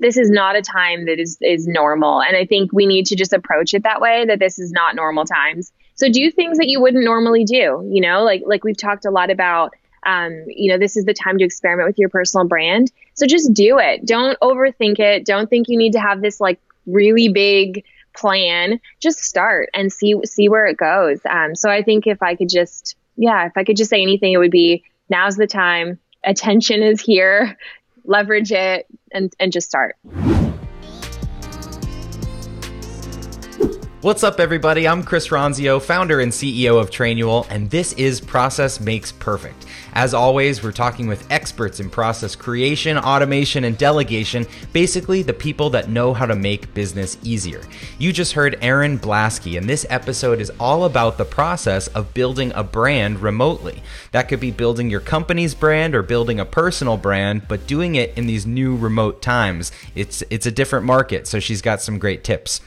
this is not a time that is is normal. And i think we need to just approach it that way that this is not normal times. So do things that you wouldn't normally do you know like like we've talked a lot about um, you know this is the time to experiment with your personal brand. So just do it. Don't overthink it. Don't think you need to have this like really big plan. Just start and see see where it goes. Um, so i think if i could just yeah if i could just say anything it would be now's the time. Attention is here leverage it and, and just start. What's up, everybody? I'm Chris Ronzio, founder and CEO of Trainual, and this is Process Makes Perfect. As always, we're talking with experts in process creation, automation, and delegation, basically the people that know how to make business easier. You just heard Erin Blaskie, and this episode is all about the process of building a brand remotely. That could be building your company's brand or building a personal brand, but doing it in these new remote times. It's it's a different market, so she's got some great tips.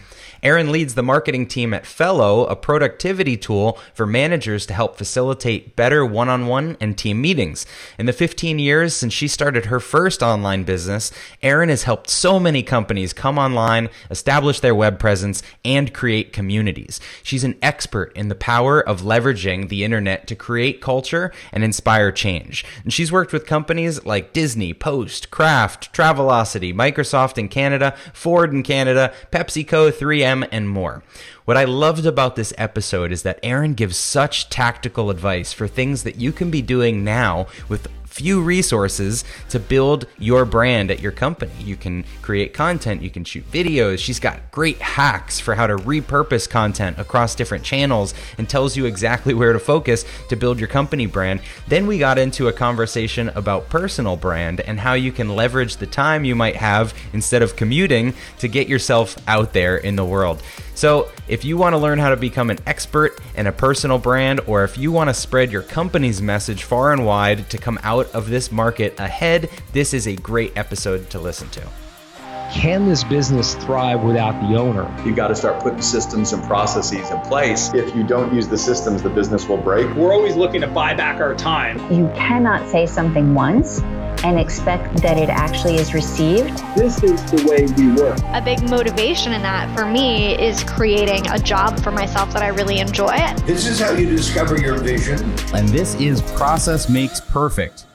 Erin leads the marketing team at Fellow, a productivity tool for managers to help facilitate better one on one and team meetings. In the 15 years since she started her first online business, Erin has helped so many companies come online, establish their web presence, and create communities. She's an expert in the power of leveraging the internet to create culture and inspire change. And she's worked with companies like Disney, Post, Kraft, Travelocity, Microsoft in Canada, Ford in Canada, PepsiCo, 3M, and more. What I loved about this episode is that Erin gives such tactical advice for things that you can be doing now with few resources to build your brand at your company. You can create content, you can shoot videos. She's got great hacks for how to repurpose content across different channels and tells you exactly where to focus to build your company brand. Then we got into a conversation about personal brand and how you can leverage the time you might have instead of commuting to get yourself out there in the world. So, if you want to learn how to become an expert in a personal brand, or if you want to spread your company's message far and wide to come out of this market ahead, this is a great episode to listen to. Can this business thrive without the owner? You've got to start putting systems and processes in place. If you don't use the systems, the business will break. We're always looking to buy back our time. You cannot say something once and expect that it actually is received. This is the way we work. A big motivation in that for me is creating a job for myself that I really enjoy. This is how you discover your vision. And this is Process Makes Perfect.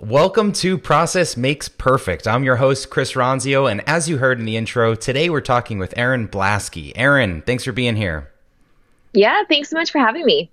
Welcome to Process Makes Perfect. I'm your host, Chris Ronzio, and as you heard in the intro, today we're talking with Erin Blaskie. Erin, thanks for being here. Yeah, thanks so much for having me.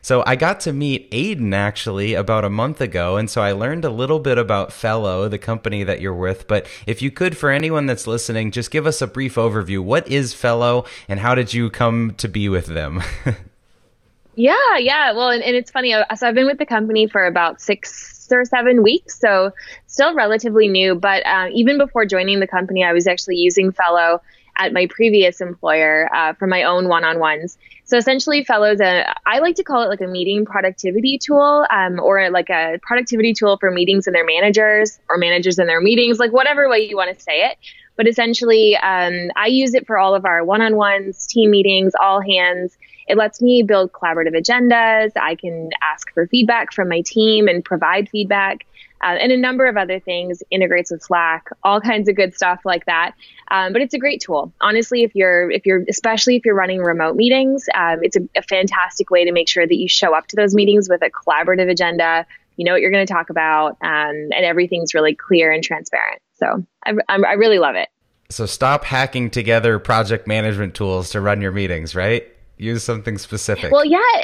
So I got to meet Aydin actually about a month ago, and so I learned a little bit about Fellow, the company that you're with. But if you could, for anyone that's listening, just give us a brief overview. What is Fellow, and how did you come to be with them? yeah, yeah. Well, and, and it's funny. Uh, so I've been with the company for about six or seven weeks, so still relatively new. But uh, even before joining the company, I was actually using Fellow at my previous employer uh, for my own one-on-ones. So essentially, Fellows, uh, I like to call it like a meeting productivity tool, um, or like a productivity tool for meetings and their managers, or managers and their meetings, like whatever way you want to say it. But essentially, um, I use it for all of our one-on-ones, team meetings, all hands. It lets me build collaborative agendas. I can ask for feedback from my team and provide feedback uh, and a number of other things, integrates with Slack, all kinds of good stuff like that. Um, but it's a great tool. Honestly, if you're, if you're, especially if you're running remote meetings, um, it's a, a fantastic way to make sure that you show up to those meetings with a collaborative agenda. You know what you're going to talk about, um, and everything's really clear and transparent. So I, I really love it. So stop hacking together project management tools to run your meetings, right? Use something specific. Well, yeah,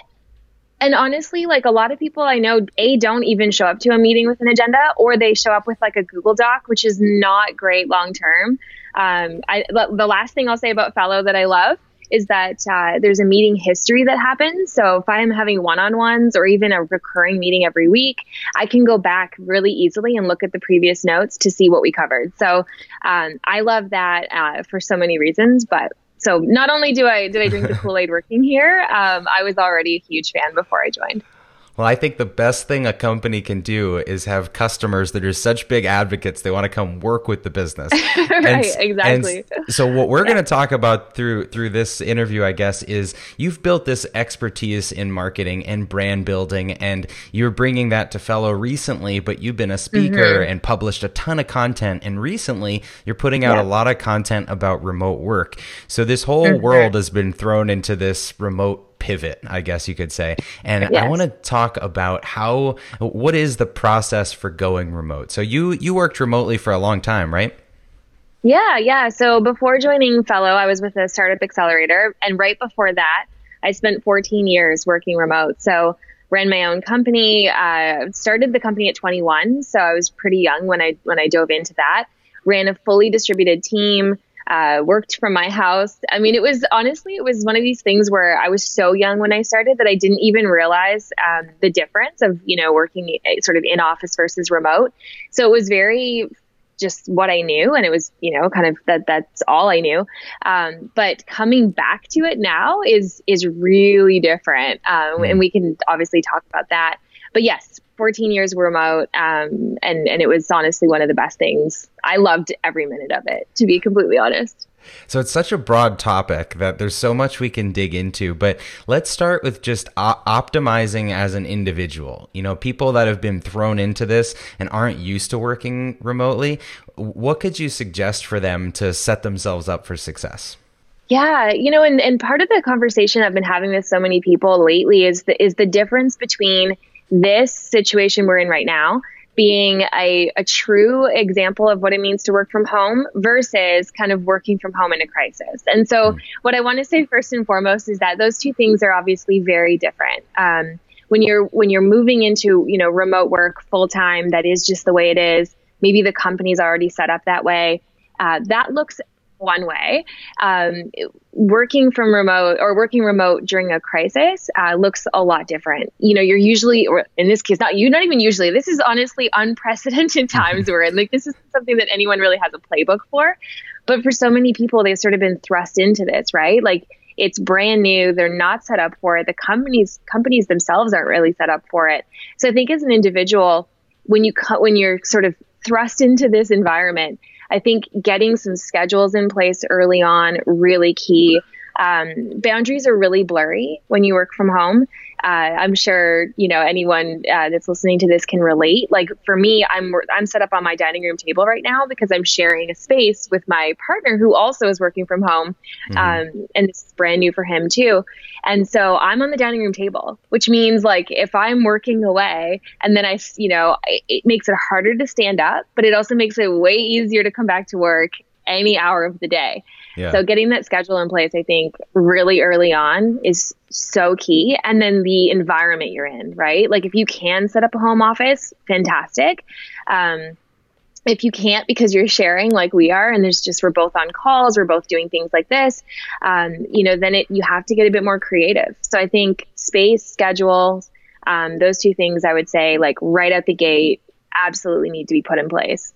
and honestly, like a lot of people I know, A, don't even show up to a meeting with an agenda, or they show up with like a Google Doc, which is not great long term. Um, I, the last thing I'll say about Fellow that I love is that uh, there's a meeting history that happens. So if I am having one on ones or even a recurring meeting every week, I can go back really easily and look at the previous notes to see what we covered. So um, I love that uh, for so many reasons, but so not only do I did I drink the Kool Aid working here, um, I was already a huge fan before I joined. Well, I think the best thing a company can do is have customers that are such big advocates they want to come work with the business. right, and, exactly. And so what we're yeah. going to talk about through through this interview, I guess, is you've built this expertise in marketing and brand building, and you're bringing that to Fellow recently. But you've been a speaker mm-hmm. and published a ton of content, and recently you're putting out yeah. a lot of content about remote work. So this whole mm-hmm. world has been thrown into this remote pivot, I guess you could say. And yes. I want to talk about how what is the process for going remote. So you you worked remotely for a long time, right? Yeah, yeah. So before joining Fellow, I was with a startup accelerator, and right before that, I spent 14 years working remote. So ran my own company. Uh, started the company at 21, so I was pretty young when I when I dove into that. Ran a fully distributed team uh, worked from my house. I mean, it was honestly, it was one of these things where I was so young when I started that I didn't even realize um, the difference of, you know, working eh, sort of in office versus remote. So it was very just what I knew, and it was you know kind of that that's all I knew. Um, but coming back to it now is is really different, um, mm. and we can obviously talk about that. But yes, 14 years remote, um, and and it was honestly one of the best things. I loved every minute of it, to be completely honest. So it's such a broad topic that there's so much we can dig into. But let's start with just optimizing as an individual. You know, people that have been thrown into this and aren't used to working remotely. What could you suggest for them to set themselves up for success? Yeah, you know, and, and part of the conversation I've been having with so many people lately is the is the difference between this situation we're in right now being a, a true example of what it means to work from home versus kind of working from home in a crisis. And so, mm. what I want to say first and foremost is that those two things are obviously very different. Um, when you're when you're moving into you know remote work full time, that is just the way it is. Maybe the company's already set up that way. Uh, that looks one way. Um, working from remote or working remote during a crisis uh, looks a lot different. You know, you're usually, or in this case, not you, not even usually. This is honestly unprecedented times we're in. Like, this is something that anyone really has a playbook for. But for so many people, they've sort of been thrust into this, right? Like, it's brand new. They're not set up for it. The companies companies themselves aren't really set up for it. So I think as an individual, when you when you're sort of thrust into this environment, I think getting some schedules in place early on really key. Um, boundaries are really blurry when you work from home uh, I'm sure you know anyone uh, that's listening to this can relate. Like for me, I'm I'm set up on my dining room table right now because I'm sharing a space with my partner who also is working from home, mm-hmm. um, and this is brand new for him too. And so I'm on the dining room table, which means like if I'm working away and then I, you know, it, it makes it harder to stand up, but it also makes it way easier to come back to work any hour of the day. Yeah. So getting that schedule in place, I think, really early on is so key. And then the environment you're in, right? Like if you can set up a home office, fantastic. Um, if you can't because you're sharing like we are and there's just we're both on calls we're both doing things like this um, you know then it you have to get a bit more creative so i think space schedule um, those two things i would say like right at the gate absolutely need to be put in place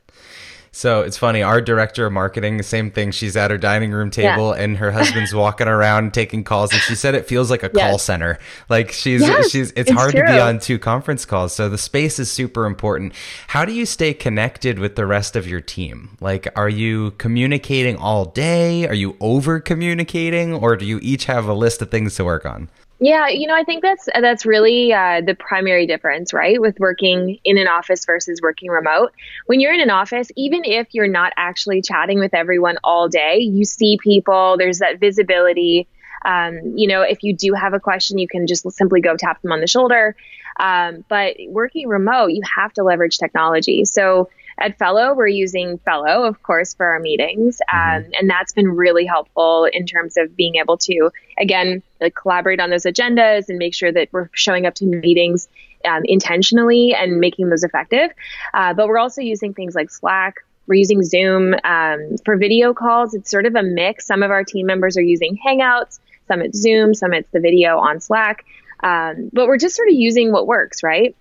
so it's funny. Our director of marketing, same thing. She's at her dining room table, yeah. and her husband's walking around taking calls, and she said it feels like a yes. call center. Like she's yes, she's. It's, it's hard true. to be on two conference calls, so the space is super important. How do you stay connected with the rest of your team? Like, are you communicating all day? Are you over communicating, or do you each have a list of things to work on? Yeah, you know, I think that's that's really uh, the primary difference, right, with working in an office versus working remote. When you're in an office, even if you're not actually chatting with everyone all day, you see people. There's that visibility. Um, you know, if you do have a question, you can just simply go tap them on the shoulder. Um, but working remote, you have to leverage technology. So at Fellow, we're using Fellow, of course, for our meetings. Mm-hmm. Um, and that's been really helpful in terms of being able to, again, like collaborate on those agendas and make sure that we're showing up to meetings um, intentionally and making those effective. Uh, but we're also using things like Slack. We're using Zoom um, for video calls. It's sort of a mix. Some of our team members are using Hangouts, some it's Zoom, some it's the video on Slack. Um, but we're just sort of using what works, right?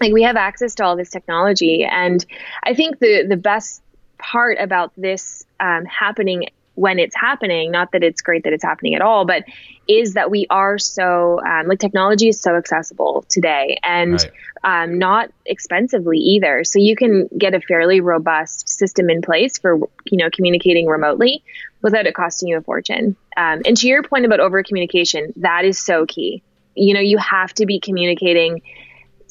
like we have access to all this technology and i think the the best part about this um, happening when it's happening. Not that it's great that it's happening at all, but is that we are so um, like technology is so accessible today and right. um, not expensively either. So you can get a fairly robust system in place for you know communicating remotely without it costing you a fortune. Um, and to your point about over communication, that is so key. You know, you have to be communicating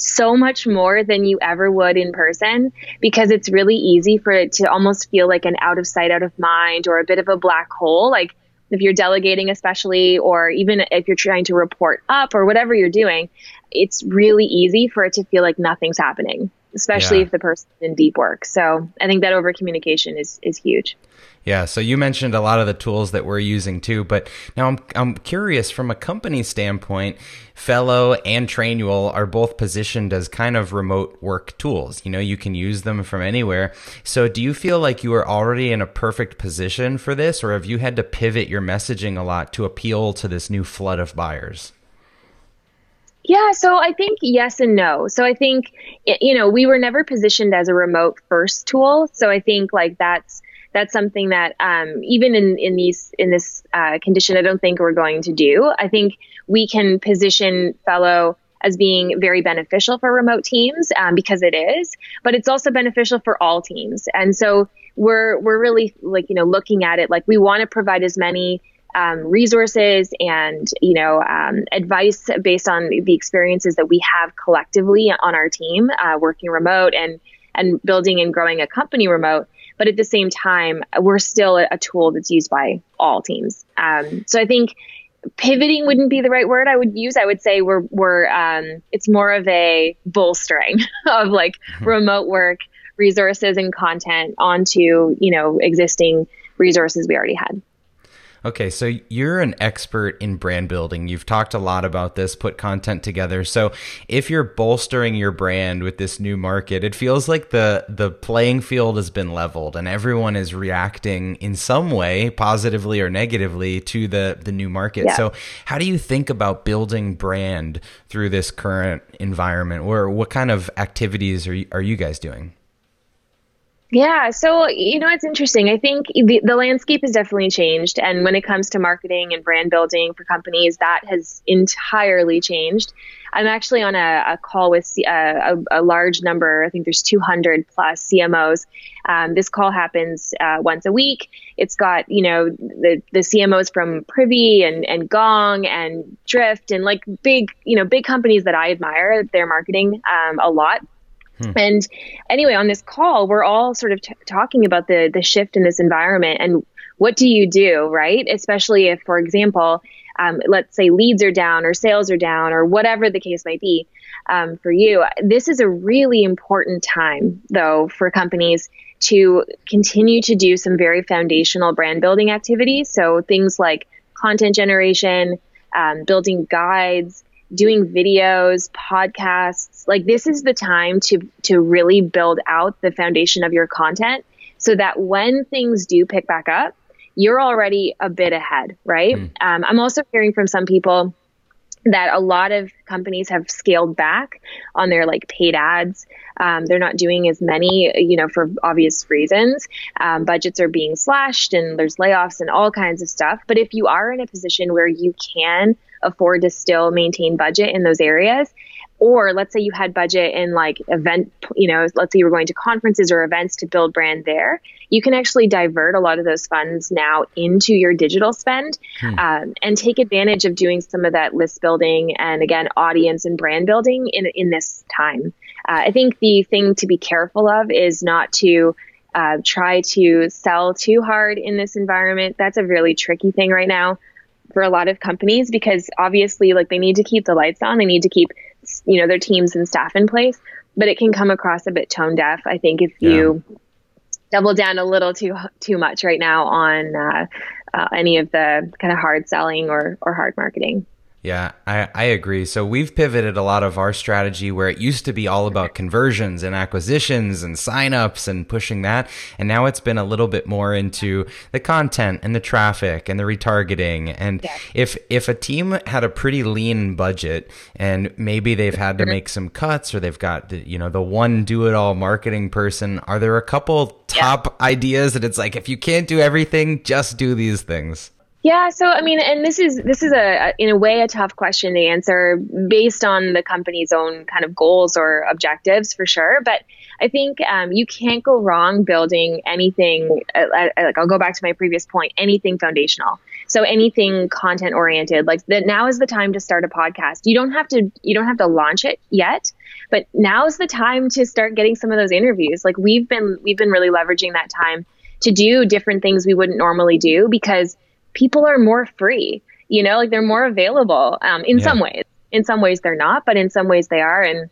so much more than you ever would in person because it's really easy for it to almost feel like an out of sight, out of mind, or a bit of a black hole. Like if you're delegating, especially, or even if you're trying to report up or whatever you're doing, it's really easy for it to feel like nothing's happening, especially yeah. if the person's in deep work. So I think that over communication is is huge. Yeah, so you mentioned a lot of the tools that we're using too, but now I'm I'm curious from a company standpoint, Fellow and Trainual are both positioned as kind of remote work tools. You know, you can use them from anywhere. So do you feel like you are already in a perfect position for this or have you had to pivot your messaging a lot to appeal to this new flood of buyers? Yeah, so I think yes and no. So I think you know, we were never positioned as a remote first tool. So I think like that's that's something that um, even in in these in this uh, condition, I don't think we're going to do. I think we can position fellow as being very beneficial for remote teams um, because it is, but it's also beneficial for all teams. And so we're we're really like you know looking at it like we want to provide as many um, resources and you know um, advice based on the experiences that we have collectively on our team uh, working remote and and building and growing a company remote but at the same time, we're still a, a tool that's used by all teams. Um, so I think pivoting wouldn't be the right word I would use. I would say we're we're um, it's more of a bolstering of like mm-hmm. remote work resources and content onto you know existing resources we already had. Okay, so you're an expert in brand building. You've talked a lot about this, put content together. So if you're bolstering your brand with this new market, it feels like the the playing field has been leveled and everyone is reacting in some way, positively or negatively, to the the new market. Yeah. So how do you think about building brand through this current environment? Or what kind of activities are you, are you guys doing? Yeah, so you know it's interesting. I think the, the landscape has definitely changed, and when it comes to marketing and brand building for companies, that has entirely changed. I'm actually on a, a call with uh, a, a, large number. I think there's 200 plus CMOs. Um, this call happens uh, once a week. It's got you know the the CMOs from Privy and and Gong and Drift and like big you know big companies that I admire. Their marketing um, a lot Hmm. And anyway, on this call, we're all sort of t- talking about the the shift in this environment and what do you do, right? Especially if, for example, um, let's say leads are down or sales are down or whatever the case might be um, for you. This is a really important time, though, for companies to continue to do some very foundational brand building activities. So things like content generation, um, building guides, doing videos, podcasts. Like this is the time to to really build out the foundation of your content so that when things do pick back up, you're already a bit ahead, right? Mm. Um, I'm also hearing from some people that a lot of companies have scaled back on their like paid ads. Um, they're not doing as many, you know, for obvious reasons. Um, budgets are being slashed and there's layoffs and all kinds of stuff. But if you are in a position where you can afford to still maintain budget in those areas. Or let's say you had budget in like event, you know, let's say you were going to conferences or events to build brand there. You can actually divert a lot of those funds now into your digital spend hmm. um, and take advantage of doing some of that list building and again, audience and brand building in, in this time. Uh, I think the thing to be careful of is not to uh, try to sell too hard in this environment. That's a really tricky thing right now for a lot of companies because obviously like they need to keep the lights on they need to keep you know their teams and staff in place but it can come across a bit tone deaf i think if you yeah. double down a little too too much right now on uh, uh, any of the kind of hard selling or or hard marketing Yeah, I, I agree. So we've pivoted a lot of our strategy where it used to be all about conversions and acquisitions and signups and pushing that. And now it's been a little bit more into the content and the traffic and the retargeting. And yeah. if if a team had a pretty lean budget and maybe they've had to make some cuts or they've got the, you know the one do it all marketing person, are there a couple top yeah. ideas that it's like if you can't do everything, just do these things? Yeah, so I mean, and this is this is a, in a way a tough question to answer based on the company's own kind of goals or objectives for sure. But I think um, you can't go wrong building anything. Uh, uh, like I'll go back to my previous point, anything foundational. So anything content oriented, like that. Now is the time to start a podcast. You don't have to you don't have to launch it yet, but now is the time to start getting some of those interviews. Like we've been we've been really leveraging that time to do different things we wouldn't normally do because people are more free. You know, like they're more available um, in yeah. some ways. In some ways, they're not, but in some ways, they are. And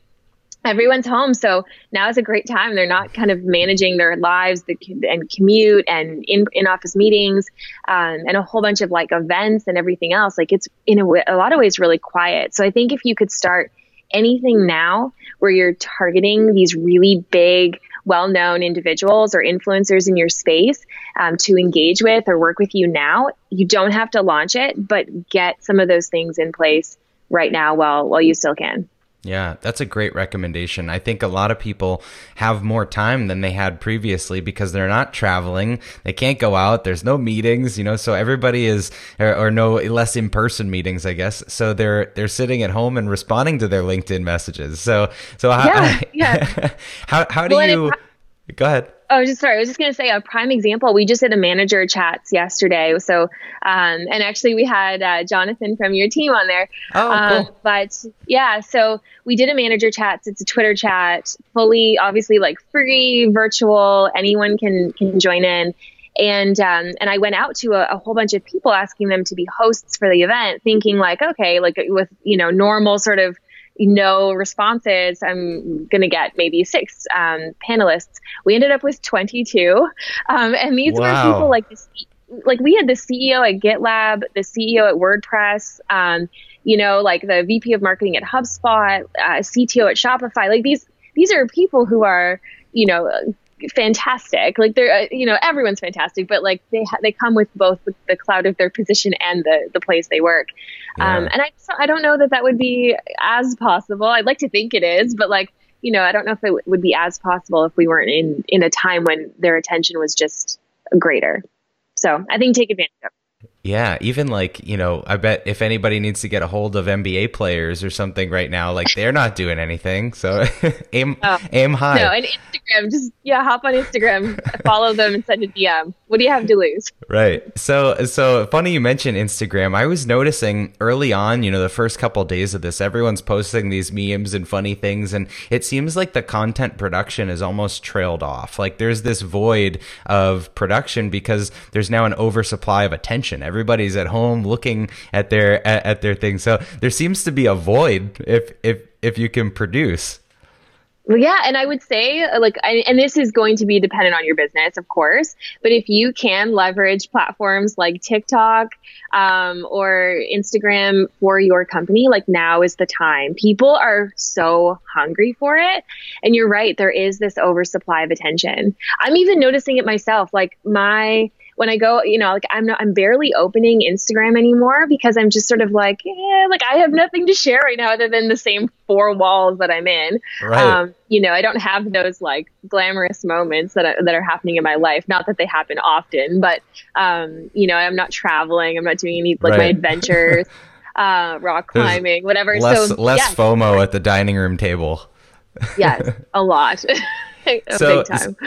everyone's home. So now is a great time. They're not kind of managing their lives the, and commute and in, in office meetings um, and a whole bunch of like events and everything else. Like it's in a, a lot of ways really quiet. So I think if you could start anything now where you're targeting these really big well-known individuals or influencers in your space um, to engage with or work with you now. You don't have to launch it but get some of those things in place right now while while you still can yeah, that's a great recommendation. I think a lot of people have more time than they had previously because they're not traveling. They can't go out. There's no meetings, you know, so everybody is or, or no less in-person meetings, I guess. So they're they're sitting at home and responding to their LinkedIn messages. So so how yeah, yeah. how how do well, you Go ahead. Oh, just sorry. I was just going to say a prime example. We just did a manager chats yesterday. So, um, and actually we had uh, Jonathan from your team on there. Oh, um, cool. But yeah, so we did a manager chats. It's a Twitter chat, fully obviously like free, virtual. Anyone can can join in. And um, and I went out to a, a whole bunch of people asking them to be hosts for the event, thinking like, okay, like with you know normal sort of no responses, I'm going to get maybe six um, panelists. We ended up with 22. Um, and these wow. were people like this, like we had the CEO at GitLab, the CEO at WordPress, um, you know, like the VP of marketing at HubSpot, uh, CTO at Shopify. Like these, these are people who are, you know, fantastic. Like they're, uh, you know, everyone's fantastic, but like they ha- they come with both the cloud of their position and the the place they work. Yeah. Um, and I I don't know that that would be as possible. I'd like to think it is, but like you know, I don't know if it w- would be as possible if we weren't in in a time when their attention was just greater. So I think take advantage of. Yeah, even like, you know, I bet if anybody needs to get a hold of NBA players or something right now, like they're not doing anything. So aim oh. aim high. No, and Instagram, just yeah, hop on Instagram, follow them and send a DM. What do you have to lose? Right. So so funny you mentioned Instagram. I was noticing early on, you know, the first couple of days of this, everyone's posting these memes and funny things and it seems like the content production is almost trailed off. Like there's this void of production because there's now an oversupply of attention everybody's at home looking at their at, at their things. So there seems to be a void if if if you can produce. Yeah, and I would say like, I, and this is going to be dependent on your business, of course. But if you can leverage platforms like TikTok um, or Instagram for your company, like now is the time. People are so hungry for it, and you're right. There is this oversupply of attention. I'm even noticing it myself. Like my when I go, you know, like I'm not, I'm barely opening Instagram anymore because I'm just sort of like, yeah, like I have nothing to share right now other than the same four walls that I'm in. Right. Um, you know, I don't have those like glamorous moments that are, that are happening in my life. Not that they happen often, but um, you know, I'm not traveling. I'm not doing any like right. my adventures, uh, rock climbing, There's whatever. Less, so less yeah. FOMO at the dining room table. yes, a lot. so,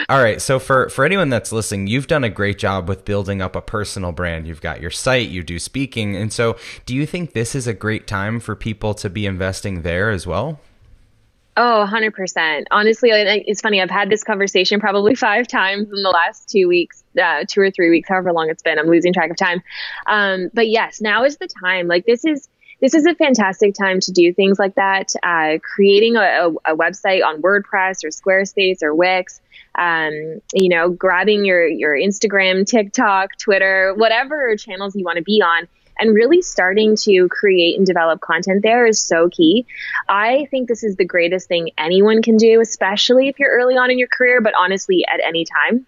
all right. So for for anyone that's listening, you've done a great job with building up a personal brand. You've got your site, you do speaking, and so do you think this is a great time for people to be investing there as well? Oh, 100%. Honestly, it's funny. I've had this conversation probably five times in the last two weeks, uh, two or three weeks, however long it's been. I'm losing track of time. Um, but yes, now is the time. Like, this is this is a fantastic time to do things like that. Uh, creating a, a, website on WordPress or Squarespace or Wix. Um, you know, grabbing your your Instagram, TikTok, Twitter, whatever channels you want to be on, and really starting to create and develop content there is so key. I think this is the greatest thing anyone can do, especially if you're early on in your career, but honestly, at any time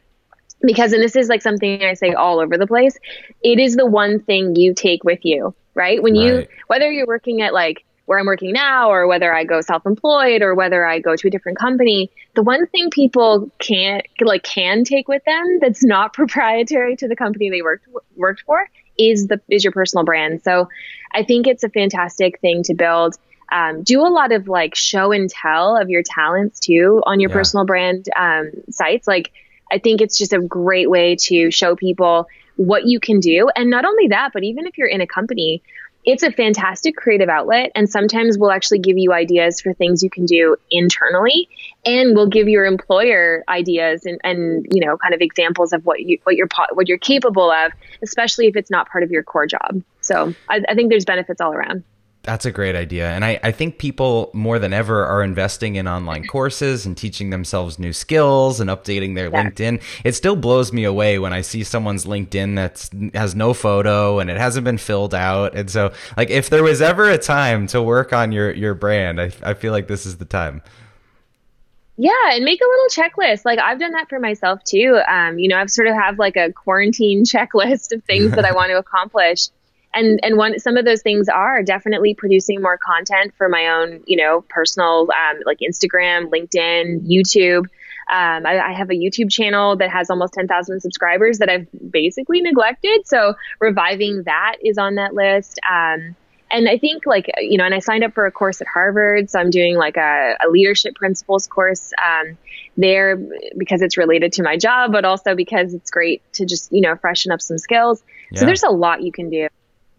because and this is like something I say all over the place, it is the one thing you take with you, right? When you Right. whether you're working at like where I'm working now or whether I go self-employed or whether I go to a different company, the one thing people can't like can take with them that's not proprietary to the company they worked worked for is the is your personal brand. So I think it's a fantastic thing to build. Um, do a lot of like show and tell of your talents too on your Yeah. personal brand um, sites. Like I think it's just a great way to show people what you can do. And not only that, but even if you're in a company, it's a fantastic creative outlet. And sometimes we'll actually give you ideas for things you can do internally and we'll give your employer ideas and, and you know, kind of examples of what you, what you're, what you're capable of, especially if it's not part of your core job. So I, I think there's benefits all around. That's a great idea. And I, I think people more than ever are investing in online courses and teaching themselves new skills and updating their Yeah. LinkedIn. It still blows me away when I see someone's LinkedIn that's has no photo and it hasn't been filled out. And so like if there was ever a time to work on your, your brand, I, I feel like this is the time. Yeah, and make a little checklist. Like I've done that for myself too. Um, you know, I've sort of have like a quarantine checklist of things that I want to accomplish. And and one some of those things are definitely producing more content for my own, you know, personal um, like Instagram, LinkedIn, YouTube. Um, I, I have a YouTube channel that has almost 10,000 subscribers that I've basically neglected. So reviving that is on that list. Um, and I think like you know, and I signed up for a course at Harvard, so I'm doing like a, a leadership principles course um, there because it's related to my job, but also because it's great to just you know freshen up some skills. Yeah. So there's a lot you can do.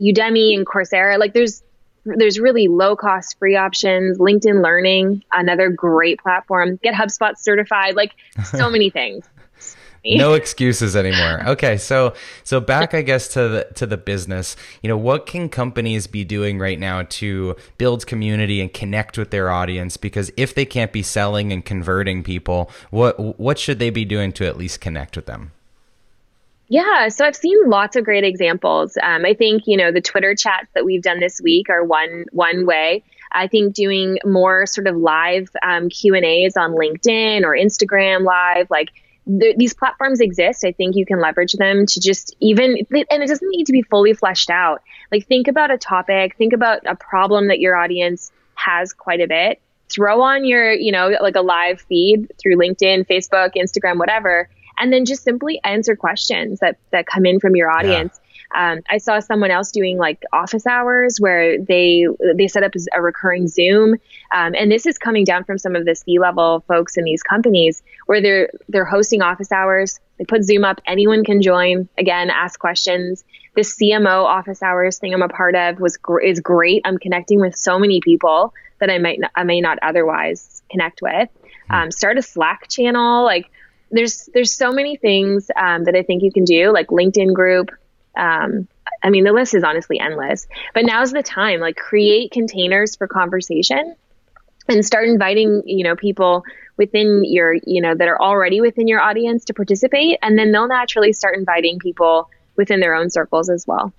Udemy and Coursera, like there's there's really low cost free options. LinkedIn Learning, another great platform. Get HubSpot certified, like so many things. no excuses anymore. Okay, so so back I guess to the to the business. You know, what can companies be doing right now to build community and connect with their audience because if they can't be selling and converting people, what what should they be doing to at least connect with them? Yeah, so I've seen lots of great examples. Um, I think you know the Twitter chats that we've done this week are one one way. I think doing more sort of live um, Q and A's on LinkedIn or Instagram Live, like th- these platforms exist. I think you can leverage them to just even, and it doesn't need to be fully fleshed out. Like think about a topic, think about a problem that your audience has quite a bit. Throw on your, you know, like a live feed through LinkedIn, Facebook, Instagram, whatever and then just simply answer questions that that come in from your audience. Um, I saw someone else doing like office hours where they they set up a recurring Zoom, um, and this is coming down from some of the C level folks in these companies where they're they're hosting office hours. They put Zoom up, anyone can join. Again, ask questions. This CMO office hours thing I'm a part of was gr- is great. I'm connecting with so many people that I might not, I may not otherwise connect with. Um, start a Slack channel, like there's there's so many things um, that I think you can do, like LinkedIn group. Um, I mean, the list is honestly endless. But now's the time. Like, create containers for conversation, and start inviting you know people within your you know that are already within your audience to participate, and then they'll naturally start inviting people within their own circles as well.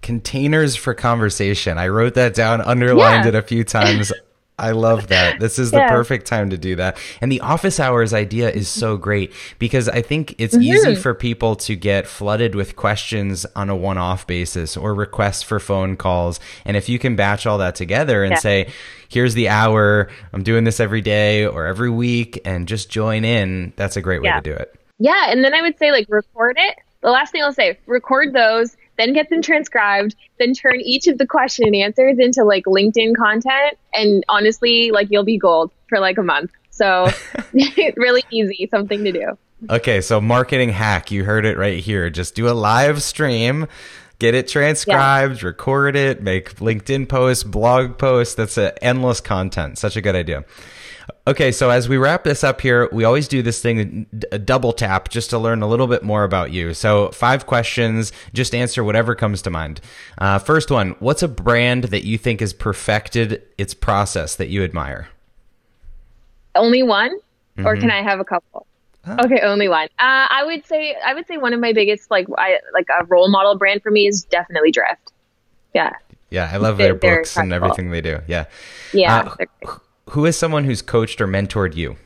Containers for conversation. I wrote that down, underlined Yeah. it a few times. I love that. This is the perfect time to do that. And the office hours idea is so great because I think it's easy mm-hmm. for people to get flooded with questions on a one off basis or requests for phone calls. And if you can batch all that together and Yeah. say, here's the hour, I'm doing this every day or every week, and just join in, that's a great way Yeah. to do it. Yeah, and then I would say like record it. The last thing I'll say, record those, then get them transcribed, then turn each of the question and answers into like LinkedIn content. And honestly, like you'll be gold for like a month. So really easy, something to do. Okay, so marketing hack, you heard it right here. Just do a live stream, get it transcribed, record it, make LinkedIn posts, blog posts. That's a endless content. Such a good idea. Okay, so as we wrap this up here, we always do this thing, a double tap, just to learn a little bit more about you. So, five questions, just answer whatever comes to mind. Uh, first one What's a brand that you think has perfected its process that you admire? Only one, or can I have a couple? Okay, only one. Uh, I would say I would say one of my biggest like I like a role model brand for me is definitely Drift. Yeah. Yeah, I love their books and everything they do. Yeah. Yeah. Uh, who is someone who's coached or mentored you?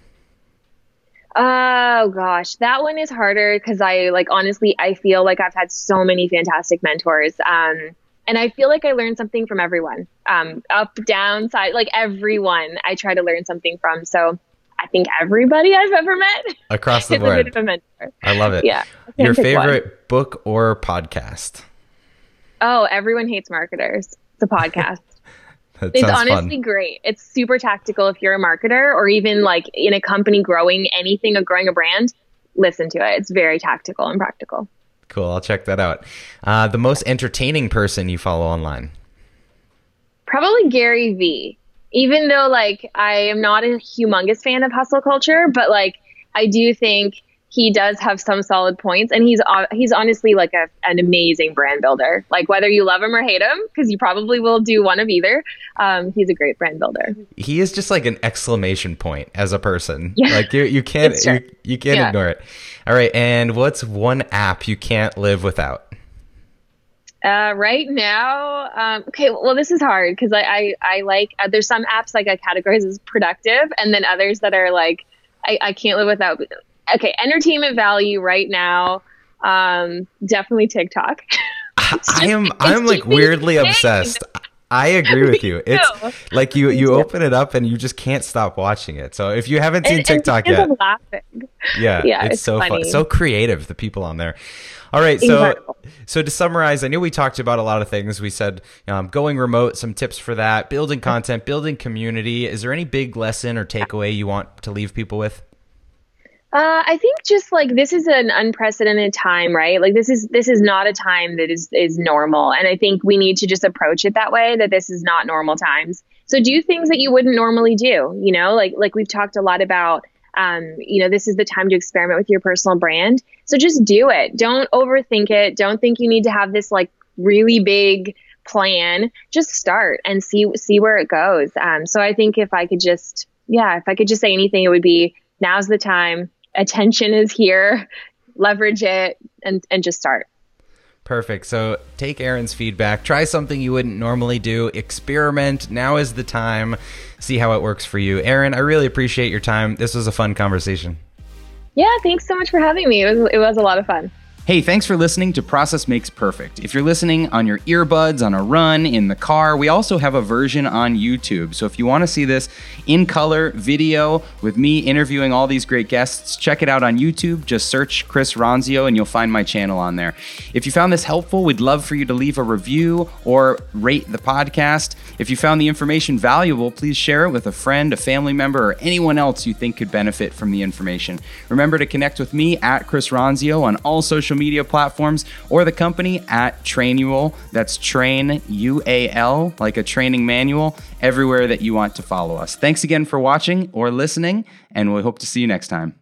Oh gosh, that one is harder because I like honestly I feel like I've had so many fantastic mentors. Um, and I feel like I learned something from everyone. Um, up, down, side, like everyone I try to learn something from. So I think everybody I've ever met across the board. I love it. Yeah. Your favorite one. book or podcast? Oh, everyone hates marketers. It's a podcast. It's honestly fun. great. It's super tactical if you're a marketer or even like in a company growing anything or growing a brand. Listen to it. It's very tactical and practical. Cool. I'll check that out. Uh, the most entertaining person you follow online? Probably Gary Vee. Even though like I am not a humongous fan of hustle culture, but like I do think he does have some solid points and he's uh, he's honestly like a, an amazing brand builder like whether you love him or hate him because you probably will do one of either um, he's a great brand builder he is just like an exclamation point as a person yeah. like you, you can't you, you can't yeah. ignore it all right and what's one app you can't live without uh, right now, um, okay. Well, this is hard because I, I, I like uh, there's some apps like I categorize as productive, and then others that are like I, I can't live without okay, entertainment value right now, um, definitely TikTok. I am I'm like weirdly obsessed. I agree with you. It's like you you open it up and you just can't stop watching it. So if you haven't seen and, TikTok and yet, laughing. Yeah, yeah, it's, it's so funny. fun, so creative. The people on there. All right, so Incredible. so to summarize, I knew we talked about a lot of things. We said um, going remote, some tips for that, building content, building community. Is there any big lesson or takeaway you want to leave people with? Uh, I think just like this is an unprecedented time, right? Like this is this is not a time that is is normal, and I think we need to just approach it that way. That this is not normal times. So do things that you wouldn't normally do. You know, like like we've talked a lot about. Um, you know, this is the time to experiment with your personal brand. So just do it. Don't overthink it. Don't think you need to have this like really big plan. Just start and see see where it goes. Um, so I think if I could just, yeah, if I could just say anything, it would be now's the time attention is here, leverage it and, and just start. Perfect. So take Erin's feedback. Try something you wouldn't normally do. Experiment. Now is the time. See how it works for you. Aaron, I really appreciate your time. This was a fun conversation. Yeah, thanks so much for having me. It was, it was a lot of fun. Hey, thanks for listening to Process Makes Perfect. If you're listening on your earbuds, on a run, in the car, we also have a version on YouTube. So if you want to see this in color video with me interviewing all these great guests, check it out on YouTube. Just search Chris Ronzio and you'll find my channel on there. If you found this helpful, we'd love for you to leave a review or rate the podcast. If you found the information valuable, please share it with a friend, a family member, or anyone else you think could benefit from the information. Remember to connect with me at Chris Ronzio on all social social media platforms or the company at Trainual. That's Train U A L, like a training manual, everywhere that you want to follow us. Thanks again for watching or listening, and we hope to see you next time.